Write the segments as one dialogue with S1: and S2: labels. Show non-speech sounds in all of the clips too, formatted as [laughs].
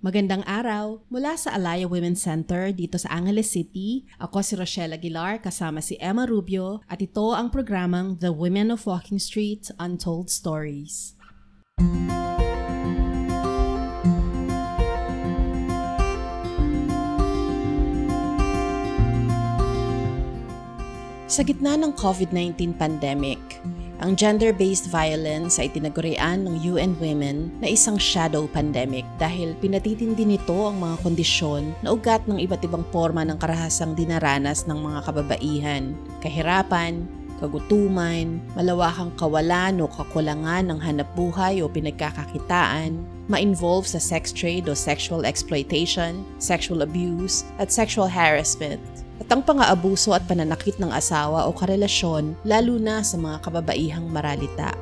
S1: Magandang araw mula sa Alaya Women's Center dito sa Angeles City. Ako si Rochelle Aguilar kasama si Emma Rubio at ito ang programang The Women of Walking Street Untold Stories. Sa gitna ng COVID-19 pandemic, ang gender-based violence ay tinagurian ng UN Women na isang shadow pandemic dahil pinatitindi nito ang mga kondisyon na ugat ng iba't ibang forma ng karahasang dinaranas ng mga kababaihan, kahirapan, kagutuman, malawakang kawalan o kakulangan ng hanap buhay o pinagkakakitaan, ma-involve sa sex trade o sexual exploitation, sexual abuse, at sexual harassment at ang pang-aabuso at pananakit ng asawa o karelasyon lalo na sa mga kababaihang maralita.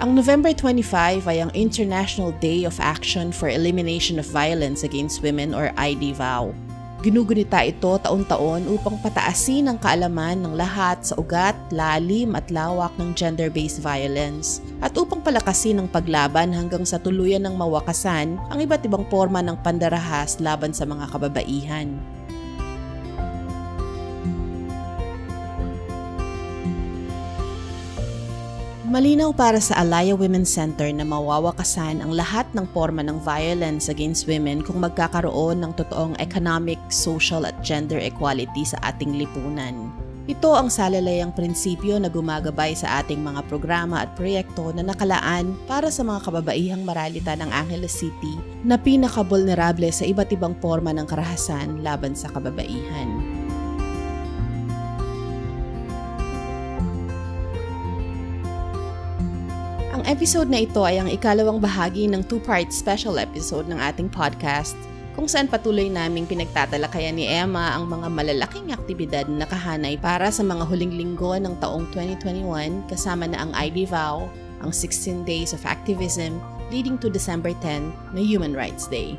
S1: Ang November 25 ay ang International Day of Action for Elimination of Violence Against Women or IDVAW. Ginugunita ito taon-taon upang pataasin ang kaalaman ng lahat sa ugat, lalim at lawak ng gender-based violence at upang palakasin ang paglaban hanggang sa tuluyan ng mawakasan ang iba't ibang forma ng pandarahas laban sa mga kababaihan. Malinaw para sa Alaya Women's Center na mawawakasan ang lahat ng forma ng violence against women kung magkakaroon ng totoong economic, social at gender equality sa ating lipunan. Ito ang salalayang prinsipyo na gumagabay sa ating mga programa at proyekto na nakalaan para sa mga kababaihang maralita ng Angeles City na pinaka-vulnerable sa iba't ibang forma ng karahasan laban sa kababaihan. Episode na ito ay ang ikalawang bahagi ng two-part special episode ng ating podcast kung saan patuloy naming pinagtatalakayan ni Emma ang mga malalaking aktibidad na nakahanay para sa mga huling linggo ng taong 2021 kasama na ang ID Vow, ang 16 Days of Activism leading to December 10 na Human Rights Day.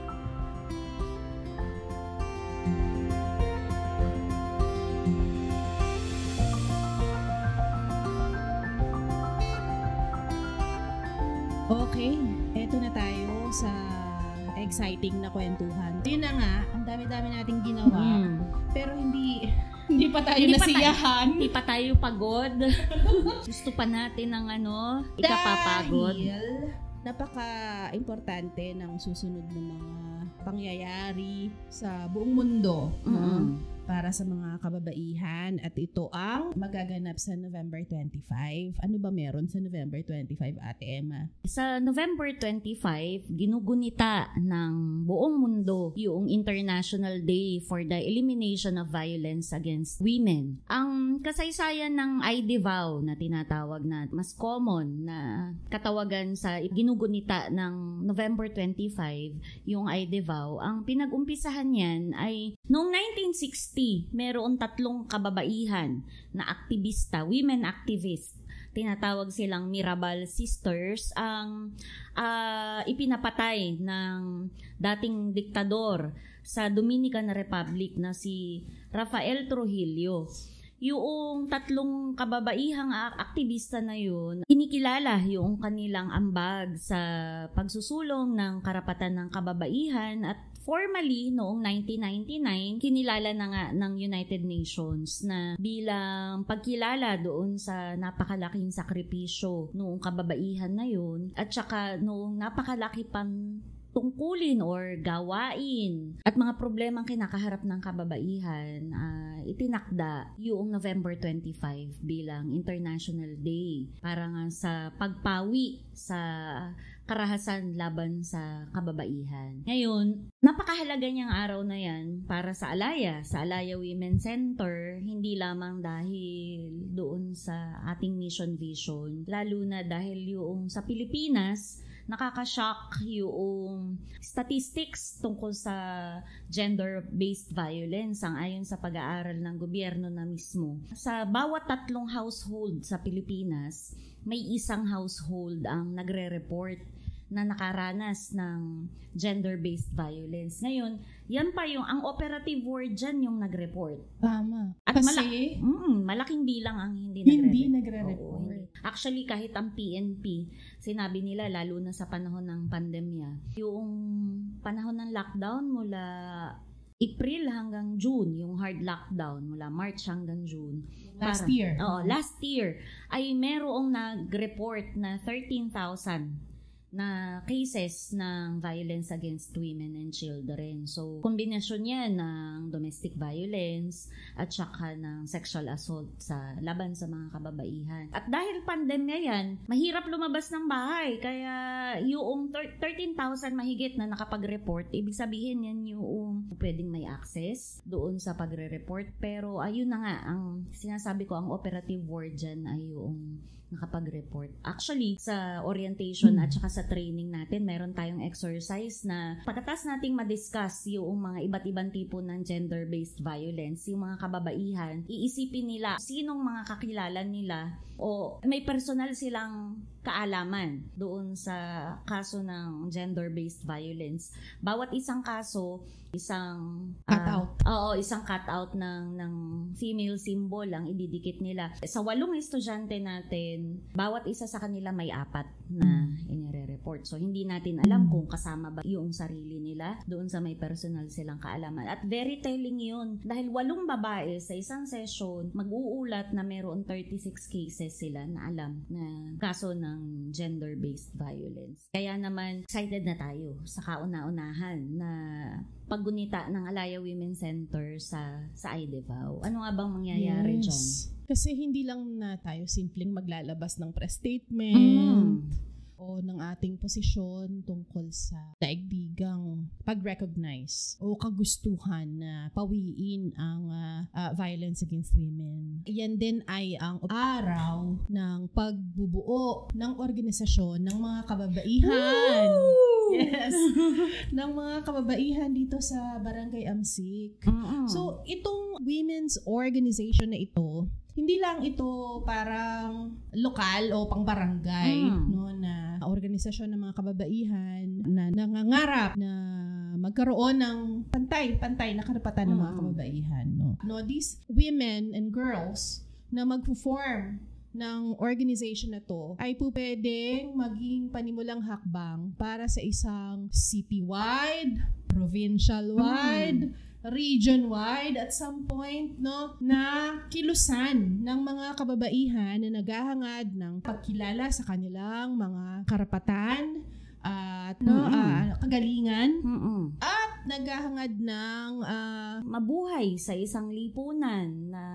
S2: Exciting na kwentuhan. Yun na nga, ang dami-dami nating ginawa,
S3: Mm.
S2: pero hindi [laughs] hindi pa tayo
S3: Hindi pa
S2: nasiyahan.
S3: Hindi pa tayo pagod. [laughs] Gusto pa natin ng ano, ikapapagod.
S2: Dahil napaka-importante ng susunod na mga pangyayari sa buong mundo no? Para sa mga kababaihan at ito ang magaganap sa November 25. Ano ba meron sa November 25, Ate Emma?
S3: Sa November 25, ginugunita ng buong mundo yung International Day for the Elimination of Violence Against Women. Ang kasaysayan ng IDVAW na tinatawag na mas common na katawagan sa ginugunita ng November 25, yung IDVAW, ang pinag-umpisahan niyan ay noong 1960, meron tatlong kababaihan na aktivista, women activist tinatawag silang Mirabal Sisters ang ah, ipinapatay ng dating diktador sa Dominican Republic na si Rafael Trujillo. Yung tatlong kababaihang ak- aktivista na yun, kinikilala yung kanilang ambag sa pagsusulong ng karapatan ng kababaihan at formally noong 1999 kinilala na nga ng United Nations na bilang pagkilala doon sa napakalaking sakripisyo noong kababaihan na yun at saka noong napakalaki pang tungkulin or gawain at mga problemang kinakaharap ng kababaihan ah, itinakda yung November 25 bilang International Day para nga sa pagpawi sa karahasan laban sa kababaihan. Ngayon, napakahalaga niyang araw na yan para sa Alaya, sa Alaya Women Center, hindi lamang dahil doon sa ating mission vision, lalo na dahil yung sa Pilipinas, nakaka-shock yung statistics tungkol sa gender-based violence ang ayon sa pag-aaral ng gobyerno na mismo. Sa bawat tatlong household sa Pilipinas, may isang household ang nagre-report na nakaranas ng gender-based violence. Ngayon, yan pa yung, ang operative word dyan yung nag-report.
S2: Tama.
S3: At
S2: Kasi
S3: mala- Mm, malaking bilang ang hindi,
S2: hindi
S3: nagre-report.
S2: nagre-report.
S3: Oo, hindi. Actually, kahit ang PNP, sinabi nila, lalo na sa panahon ng pandemya, yung panahon ng lockdown mula April hanggang June, yung hard lockdown mula March hanggang June.
S1: Last
S3: Para-
S1: year.
S3: Oo, last year ay merong nag-report na 13,000 na cases ng violence against women and children. So, kombinasyon yan ng domestic violence at saka ng sexual assault sa laban sa mga kababaihan. At dahil pandemya yan, mahirap lumabas ng bahay. Kaya yung thir- 13,000 mahigit na nakapag-report, ibig sabihin yan yung pwedeng may access doon sa pagre-report. Pero ayun na nga, ang sinasabi ko, ang operative word dyan ay yung nakapag-report. Actually, sa orientation at saka sa training natin, meron tayong exercise na pagkatas nating madiscuss yung mga iba't ibang tipo ng gender-based violence, yung mga kababaihan, iisipin nila sinong mga kakilala nila o may personal silang kaalaman doon sa kaso ng gender-based violence. Bawat isang kaso, isang
S1: Cut
S3: ah,
S1: out.
S3: Oo, isang cut out ng ng female symbol ang ididikit nila. Sa walong estudyante natin, bawat isa sa kanila may apat na inire-report. So hindi natin alam kung kasama ba yung sarili nila doon sa may personal silang kaalaman. At very telling yun dahil walong babae sa isang session mag-uulat na meron 36 cases sila na alam na kaso ng gender-based violence. Kaya naman excited na tayo sa kauna-unahan na paggunita ng Alaya Women Center sa sa IDEVAO. Ano nga bang mangyayari dyan?
S1: Kasi hindi lang na tayo simpleng maglalabas ng press statement
S3: Mm.
S1: O ng ating posisyon tungkol sa daigdigang pag-recognize o kagustuhan na pawiin ang ah, ah, violence against women. Yan din ay ang araw ng pagbubuo ng organisasyon ng mga kababaihan. Yes. [laughs] ng mga kababaihan dito sa Barangay Amsik.
S3: Mm-mm.
S1: So, itong women's organization na ito, hindi lang ito parang lokal o pang barangay
S3: Mm.
S1: no na organisasyon ng mga kababaihan na nangangarap na magkaroon ng pantay-pantay na karapatan ng mga
S3: Mm.
S1: kababaihan no. No, these women and girls na magfo-form ng organization na to ay po pwedeng maging panimulang hakbang para sa isang city-wide, provincial-wide, region-wide at some point no na kilusan ng mga kababaihan na naghahangad ng pagkilala sa kanilang mga karapatan at no
S3: Mm-mm.
S1: ah, kagalingan
S3: Mm-mm.
S1: at naghahangad ng ah,
S3: Mabuhay sa isang lipunan na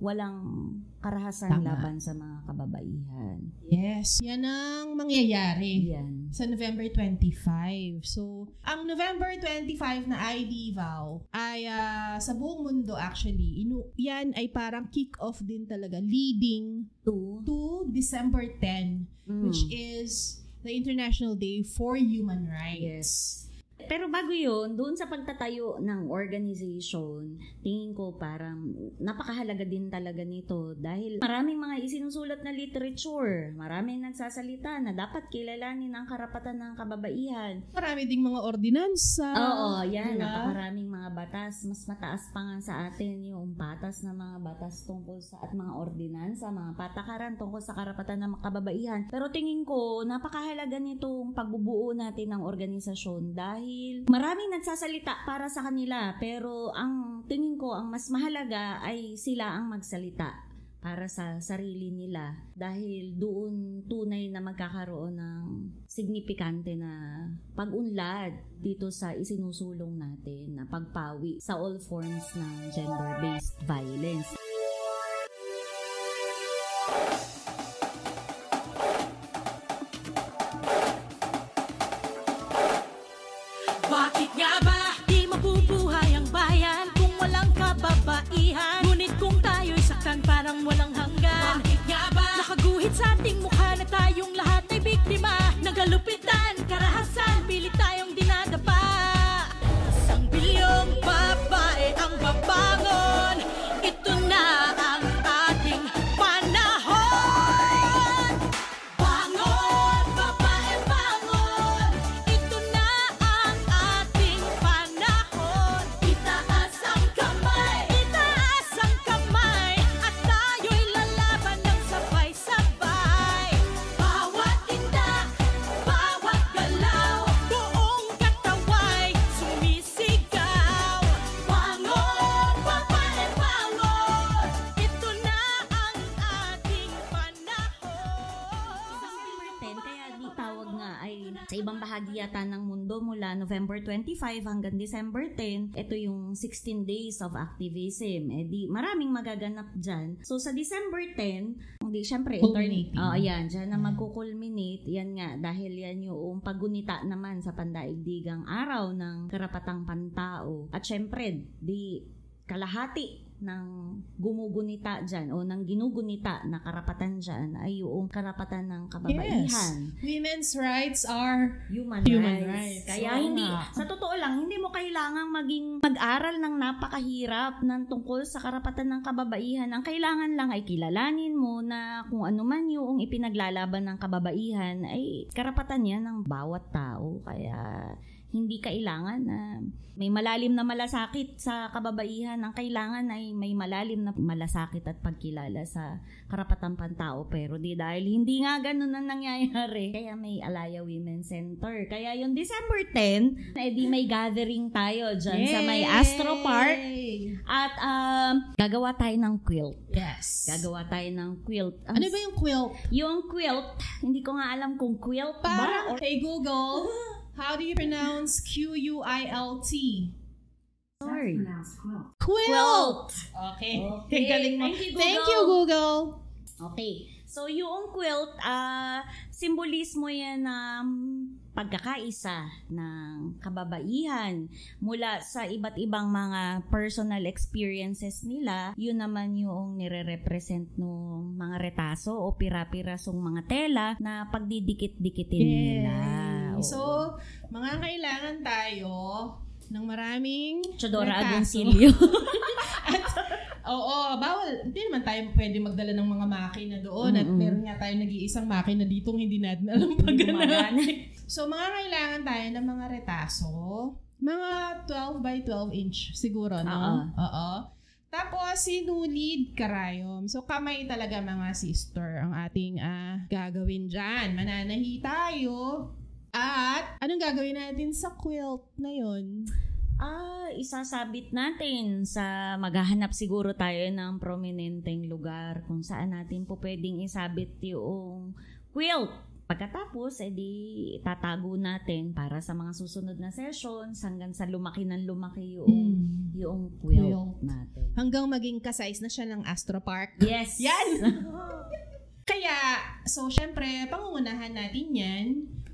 S3: walang karahasan
S1: Tama.
S3: laban sa mga kababaihan.
S1: yes yan ang mangyayari
S3: Yan.
S1: sa November 25. So, ang November 25 na ID vow ay ah, sa buong mundo actually, inu- yan ay parang kick-off din talaga leading
S3: Two.
S1: to December 10
S3: Mm.
S1: which is the International Day for Human Rights.
S3: Yes. Pero bago yun, doon sa pagtatayo ng organization, tingin ko parang napakahalaga din talaga nito dahil maraming mga isinusulat na literature, maraming nagsasalita na dapat kilalanin ang karapatan ng kababaihan.
S1: Marami ding mga ordinansa.
S3: Oo, yan,
S1: diba?
S3: napakaraming mga batas. Mas mataas pa nga sa atin yung patas na mga batas tungkol sa at mga ordinansa, mga patakaran tungkol sa karapatan ng kababaihan. Pero tingin ko, napakahalaga nitong pagbubuo natin ng organisasyon dahil maraming nagsasalita para sa kanila pero ang tingin ko ang mas mahalaga ay sila ang magsalita para sa sarili nila dahil doon tunay na magkakaroon ng signifikante na pag-unlad dito sa isinusulong natin na pagpawi sa all forms ng gender-based violence. November 25 hanggang December 10, ito yung 16 days of activism. Eh di, maraming magaganap dyan. So sa December 10, hindi, syempre,
S1: Culminating.
S3: Oh, ayan, dyan na magkukulminate. Yan nga, dahil yan yung paggunita naman sa pandaigdigang araw ng karapatang pantao. At syempre, di kalahati ng gumugunita dyan o ng ginugunita na karapatan dyan ay yung karapatan ng kababaihan.
S1: Women's rights are
S3: Human,
S1: Human
S3: rights.
S1: rights.
S3: Kaya
S1: Oo
S3: hindi,
S1: nga.
S3: sa totoo lang, hindi mo kailangang maging mag-aral ng napakahirap ng tungkol sa karapatan ng kababaihan. Ang kailangan lang ay kilalanin mo na kung ano man yung ipinaglalaban ng kababaihan ay karapatan yan ng bawat tao. Kaya hindi kailangan na may malalim na malasakit sa kababaihan. Ang kailangan ay may malalim na malasakit at pagkilala sa karapatang pantao. Pero di dahil hindi nga ganun ang nangyayari. Kaya may Alaya Women Center. Kaya yung December 10, eh di may gathering tayo dyan sa may Astro Park. At um, gagawa tayo ng quilt.
S1: Yes.
S3: Gagawa tayo ng quilt. Ang
S1: Ano ba yung quilt?
S3: yung quilt, hindi ko nga alam kung quilt ba
S1: Para,
S3: or
S1: hey Google, [laughs] how do you pronounce Q-U-I-L-T?
S3: sorry.
S1: Quilt!
S3: Quilt.
S1: Okay.
S3: Okay. [laughs]
S1: Galing mo.
S3: Thank you, Google.
S1: Thank you, Google.
S3: Okay. So, yung quilt, ah, simbolismo yan ng pagkakaisa ng kababaihan mula sa iba't ibang mga personal experiences nila. Yun naman yung nire-represent ng mga retaso o pira-pirasong mga tela na pagdidikit-dikitin nila. Oo.
S1: So, mga kailangan tayo ng maraming
S3: Chodora. Agoncillo. [laughs]
S1: Oo, bawal. Hindi naman tayo pwede magdala ng mga makina doon at
S3: Mm-mm.
S1: meron nga tayo nag-iisang makina dito hindi natin alam pag. [laughs] So, mga kailangan tayo ng mga retaso. Mga 12 by 12 inch siguro, no?
S3: Oo.
S1: Oo. Tapos, sinulid karayom. So, kamay talaga mga sister ang ating ah, gagawin dyan. Mananahi tayo. At, anong gagawin natin sa quilt na yon?
S3: Ah, isasabit natin sa maghahanap siguro tayo ng prominenteng lugar kung saan natin po pwedeng isabit yung quilt. Pagkatapos, edi tatago natin para sa mga susunod na sessions hanggang sa lumaki ng lumaki yung, yung quilt,
S1: Quilt.
S3: natin.
S1: Hanggang maging kasize na siya ng Astro Park.
S3: Yes!
S1: Yan! [laughs] Kaya, so syempre, pangungunahan natin yan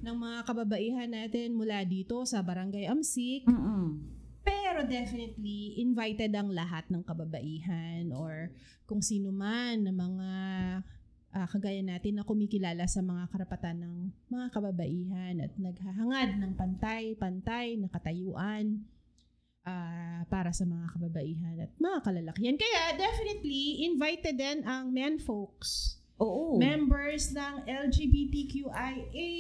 S1: ng mga kababaihan natin mula dito sa Barangay Amsik.
S3: Mm-mm.
S1: Pero definitely, invited ang lahat ng kababaihan or kung sino man na mga ah, kagaya natin na kumikilala sa mga karapatan ng mga kababaihan at naghahangad ng pantay-pantay na katayuan ah, para sa mga kababaihan at mga kalalakihan. Kaya definitely, invited din ang men folks
S3: Oo.
S1: members ng LGBTQIA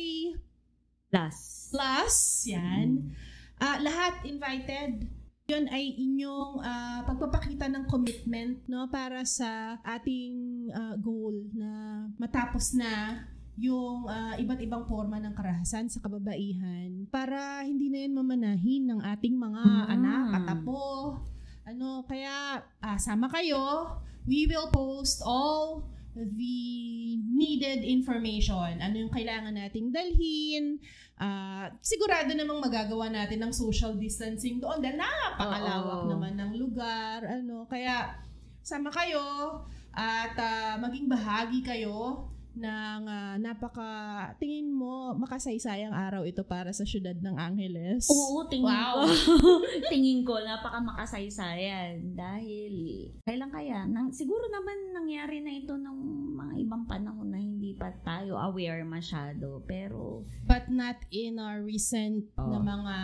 S3: Plus.
S1: plus, yan. Ah, lahat invited. Yun ay inyong ah, pagpapakita ng commitment no para sa ating ah, goal na matapos na yung ah, iba't ibang forma ng karahasan sa kababaihan para hindi na yan mamanahin ng ating mga
S3: Mm.
S1: anak at apo. Ano, kaya ah, sama kayo. We will post all the needed information. Ano yung kailangan nating dalhin. Ah, sigurado namang magagawa natin ng social distancing doon dahil napakalawak
S3: Oo.
S1: naman ng lugar. Ano, kaya sama kayo at ah, maging bahagi kayo ng ah, napaka tingin mo makasaysayang araw ito para sa syudad ng Angeles.
S3: Oo, tingin
S1: Wow.
S3: ko. [laughs] tingin ko, napaka makasaysayan. Dahil, kailan kaya? Nang, siguro naman nangyari na ito ng mga ibang panahon na hindi pa tayo aware masyado. Pero,
S1: but not in our recent
S3: Oo.
S1: na mga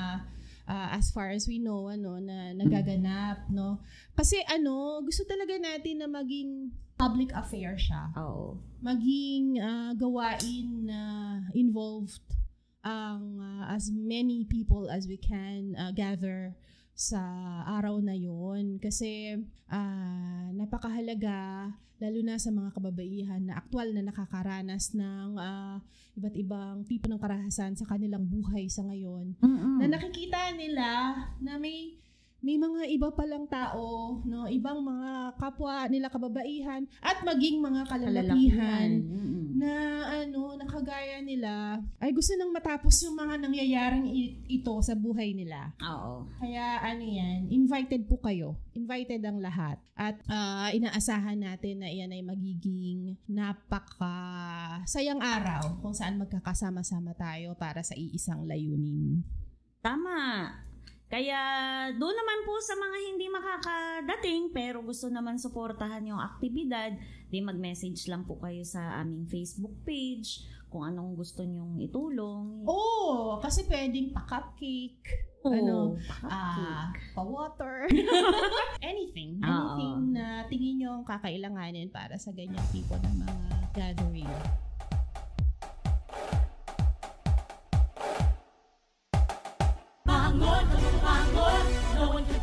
S1: ah, as far as we know ano na nagaganap no kasi ano gusto talaga natin na maging public affair siya
S3: oo.
S1: maging ah, gawain na involved ang ah, as many people as we can ah, gather sa araw na yon kasi ah, napakahalaga lalo na sa mga kababaihan na aktwal na nakakaranas ng ah, iba't ibang tipo ng karahasan sa kanilang buhay sa ngayon
S3: Mm-mm.
S1: na nakikita nila na may may mga iba palang tao, no, ibang mga kapwa nila kababaihan at maging mga kalalakihan
S3: Mm-mm.
S1: na ano kagaya nila ay gusto nang matapos yung mga nangyayaring ito sa buhay nila.
S3: Oo.
S1: Kaya ano yan, invited po kayo. Invited ang lahat. At ah, inaasahan natin na iyan ay magiging napaka sayang araw kung saan magkakasama-sama tayo para sa iisang layunin.
S3: Tama. Kaya doon naman po sa mga hindi makakadating pero gusto naman suportahan yung aktibidad, di mag-message lang po kayo sa aming Facebook page kung anong gusto nyong itulong.
S1: Oh, kasi pwedeng pa-cupcake,
S3: Oo,
S1: ano, ah, pa-water. [laughs] anything.
S3: Oo.
S1: Anything na tingin nyo kakailanganin para sa ganyang tipo ng mga gathering.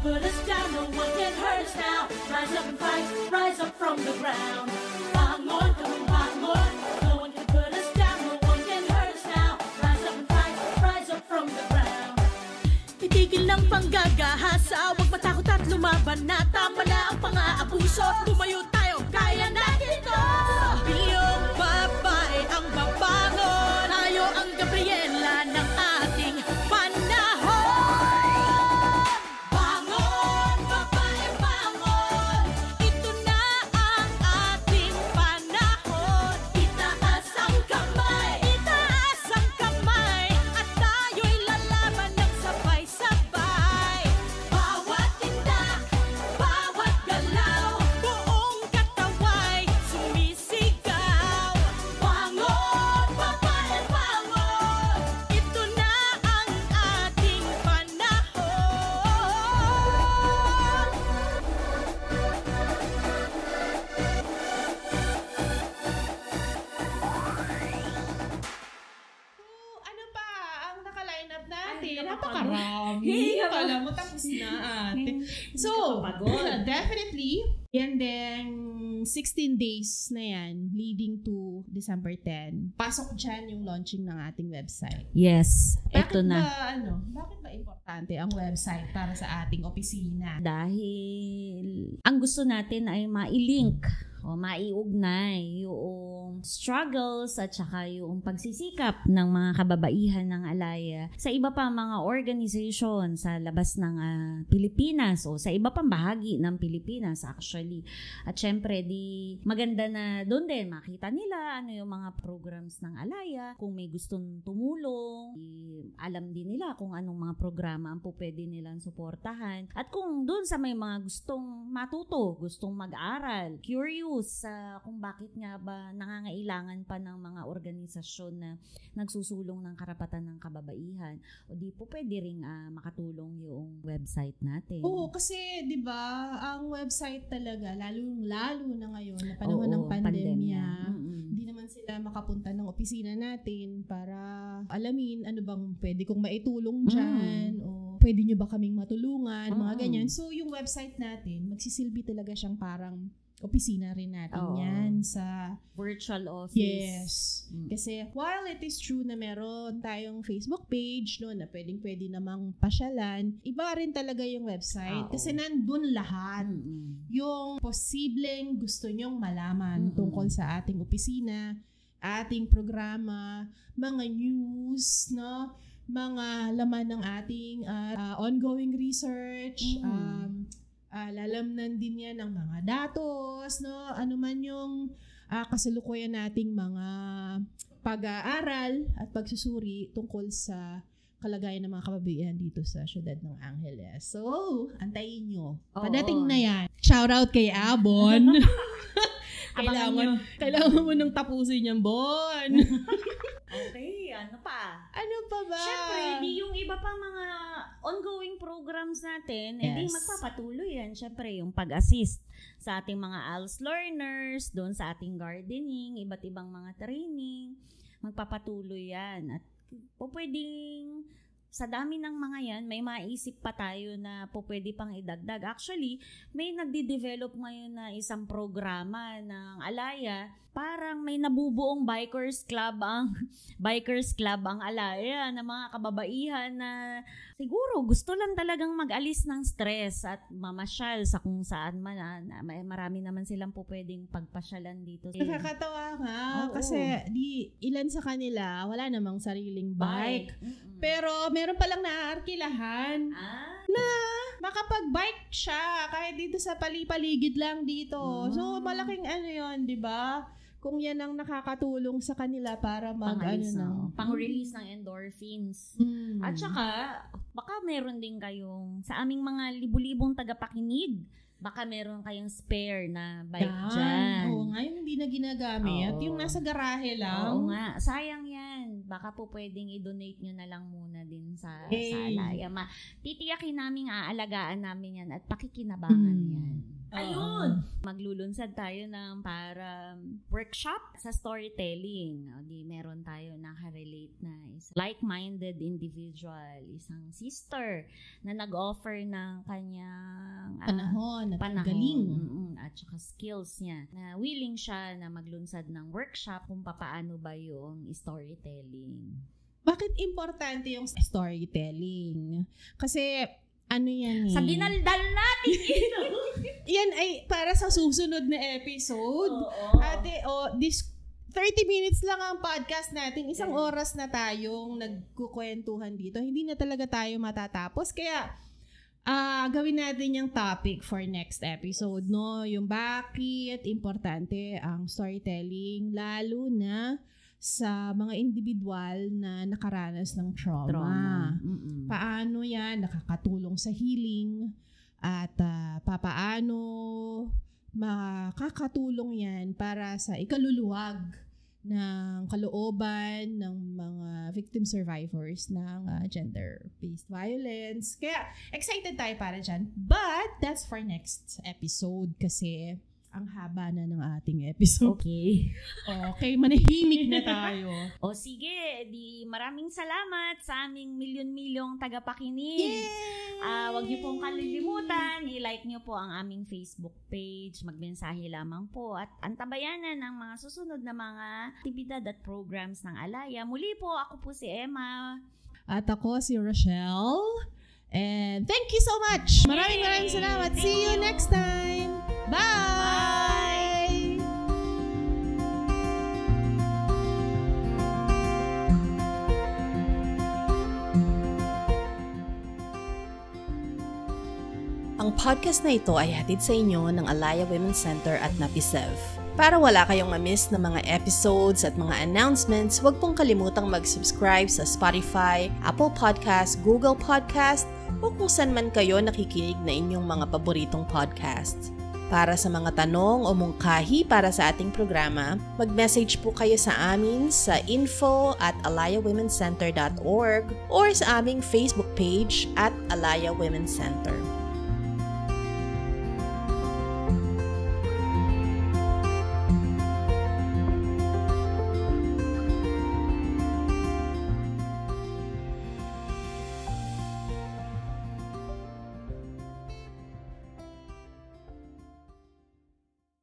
S4: Put us down, no one can hurt us now. Rise up and fight, rise up from the ground. Bangon, bangon, no one can put us down, no can hurt us now. Rise up and fight, rise up from the ground. Itigil ng panggagahasa, huwag matakot at lumaban na Tama na ang pang-aabuso, tumayo tayo, kaya natin ito
S1: yan din 16 days na yan leading to December 10. Pasok dyan yung launching ng ating website.
S3: Yes,
S1: Bakit
S3: eto na.
S1: ba, ano, bakit ba importante ang website para sa ating opisina?
S3: Dahil ang gusto natin ay mailink o maiugnay yung struggles at saka yung pagsisikap ng mga kababaihan ng Alaya sa iba pa mga organization sa labas ng ah, Pilipinas o sa iba pang bahagi ng Pilipinas actually. At syempre di maganda na doon din makita nila ano yung mga programs ng Alaya, kung may gustong tumulong, i- alam din nila kung anong mga programa ang po pwede nilang suportahan. At kung doon sa may mga gustong matuto, gustong mag-aral, curious sa kung bakit nga ba nangangailangan pa ng mga organisasyon na nagsusulong ng karapatan ng kababaihan, o di po pwede ring ah, makatulong yung website natin.
S1: Oo, kasi 'di ba, ang website talaga lalong lalo na ngayon na panahon
S3: Oo,
S1: ng pandemya. Hindi naman sila makapunta ng opisina natin para alamin ano bang pwede kong maitulong dyan o pwede nyo ba kaming matulungan, mga
S3: Mm.
S1: ganyan. So, yung website natin, magsisilbi talaga siyang parang opisina rin natin
S3: Oo.
S1: yan sa
S3: Virtual office.
S1: Yes.
S3: Mm.
S1: Kasi while it is true na meron tayong Facebook page no na pwedeng pwede namang pasyalan, iba rin talaga yung website
S3: Oo.
S1: kasi nandun lahat
S3: Mm-mm.
S1: yung posibleng gusto nyong malaman
S3: Mm-mm.
S1: tungkol sa ating opisina, ating programa, mga news, no? mga laman ng ating ah, ah, ongoing research,
S3: Mm.
S1: um, ah, lalamnan din yan ng mga datos, no? ano man yung ah, kasalukuyan nating mga pag-aaral at pagsusuri tungkol sa kalagayan ng mga kababaihan dito sa syudad ng Angeles. So, antayin nyo. Padating na yan. Shout out kay Abon. [laughs] [laughs] Kailangan, kailangan mo nang tapusin yan, Bon. [laughs]
S3: Okay, ano pa?
S1: ano pa ba?
S3: Siyempre, di yung iba pa mga ongoing programs natin, eh
S1: Yes.
S3: magpapatuloy yan. Siyempre, yung pag-assist sa ating mga ALS learners, doon sa ating gardening, iba't ibang mga training, magpapatuloy yan. At po pwedeng sa dami ng mga yan, may maisip pa tayo na po pwede pang idagdag. Actually, may nagdi-develop ngayon na isang programa ng Alaya parang may nabubuong bikers club ang [laughs] bikers club ang alaya ng mga kababaihan na siguro gusto lang talagang mag-alis ng stress at mamasyal sa kung saan man. ah, na- may- Marami naman silang po pwedeng pagpasyalan dito.
S1: Nakakatawa nga.
S3: Oo.
S1: Kasi di, ilan sa kanila, wala namang sariling bike.
S3: Mm-mm.
S1: Pero meron palang naaarkilahan.
S3: ah,
S1: Makapag-bike siya kahit dito sa pali-paligid lang dito.
S3: Mm.
S1: So, malaking ano yon di ba? Kung yan ang nakakatulong sa kanila para mag, ano
S3: pang-alis
S1: na.
S3: Pang-release ng endorphins.
S1: Mm.
S3: At saka, baka meron din kayong, sa aming mga libu-libong tagapakinig, baka meron kayong spare na bike
S1: Yan.
S3: dyan.
S1: Oo nga, yung hindi na ginagamit.
S3: Oo.
S1: Yung nasa garahe lang.
S3: Oo nga, sayang yan. Baka po pwedeng i-donate nyo na lang muna din sa,
S1: Hey.
S3: sa alaya. Ma, titiyakin namin, aalagaan namin yan at pakikinabangan
S1: Mm.
S3: yan. Ayun! Maglulunsad tayo ng para workshop sa storytelling. O, di meron tayo nakarelate na isang like-minded individual, isang sister na nag-offer ng kanyang ah,
S1: Panahon at
S3: panahon
S1: galing.
S3: mm-mm, at saka skills niya na willing siya na maglunsad ng workshop kung papaano ba yung storytelling.
S1: Bakit importante yung storytelling? Kasi, ano yan eh.
S3: Sa dinaldal natin [laughs] ito.
S1: Yan ay para sa susunod na episode.
S3: Oo.
S1: Ate, oh, this 30 minutes lang ang podcast natin. Isang oras na tayong nagkukwentuhan dito. Hindi na talaga tayo matatapos. Kaya, ah gawin natin yung topic for next episode, no? Yung bakit importante ang storytelling, lalo na sa mga individual na nakaranas ng trauma.
S3: Trauma. Mm-mm.
S1: Paano yan nakakatulong sa healing at ah, papaano makakatulong yan para sa ikaluluwag ng kalooban ng mga victim survivors ng ah, gender-based violence. Kaya excited tayo para dyan. But that's for next episode kasi ang haba na ng ating episode.
S3: Okay. [laughs]
S1: Okay, manahimik na tayo. [laughs]
S3: O sige, di maraming salamat sa aming milyon-milyong tagapakinig. Ah, wag niyo pong kalilimutan, i-like niyo po ang aming Facebook page, magmensahe lamang po at antabayanan ang mga susunod na mga aktibidad at programs ng Alaya. Muli po, ako po si Emma.
S1: At ako si Rochelle. And thank you so much. Maraming maraming salamat.
S3: Thank
S1: See you
S3: you.
S1: next time. Bye!
S5: Ang podcast na ito ay hatid sa inyo ng Alaya Women's Center at Napisev. Para wala kayong ma-miss na mga episodes at mga announcements, huwag pong kalimutang mag-subscribe sa Spotify, Apple Podcast, Google Podcast, o kung saan man kayo nakikinig na inyong mga paboritong podcast. Para sa mga tanong o mungkahi para sa ating programa, mag-message po kayo sa amin sa info at alayawomencenter.org or sa aming Facebook page at Alaya Women's Center.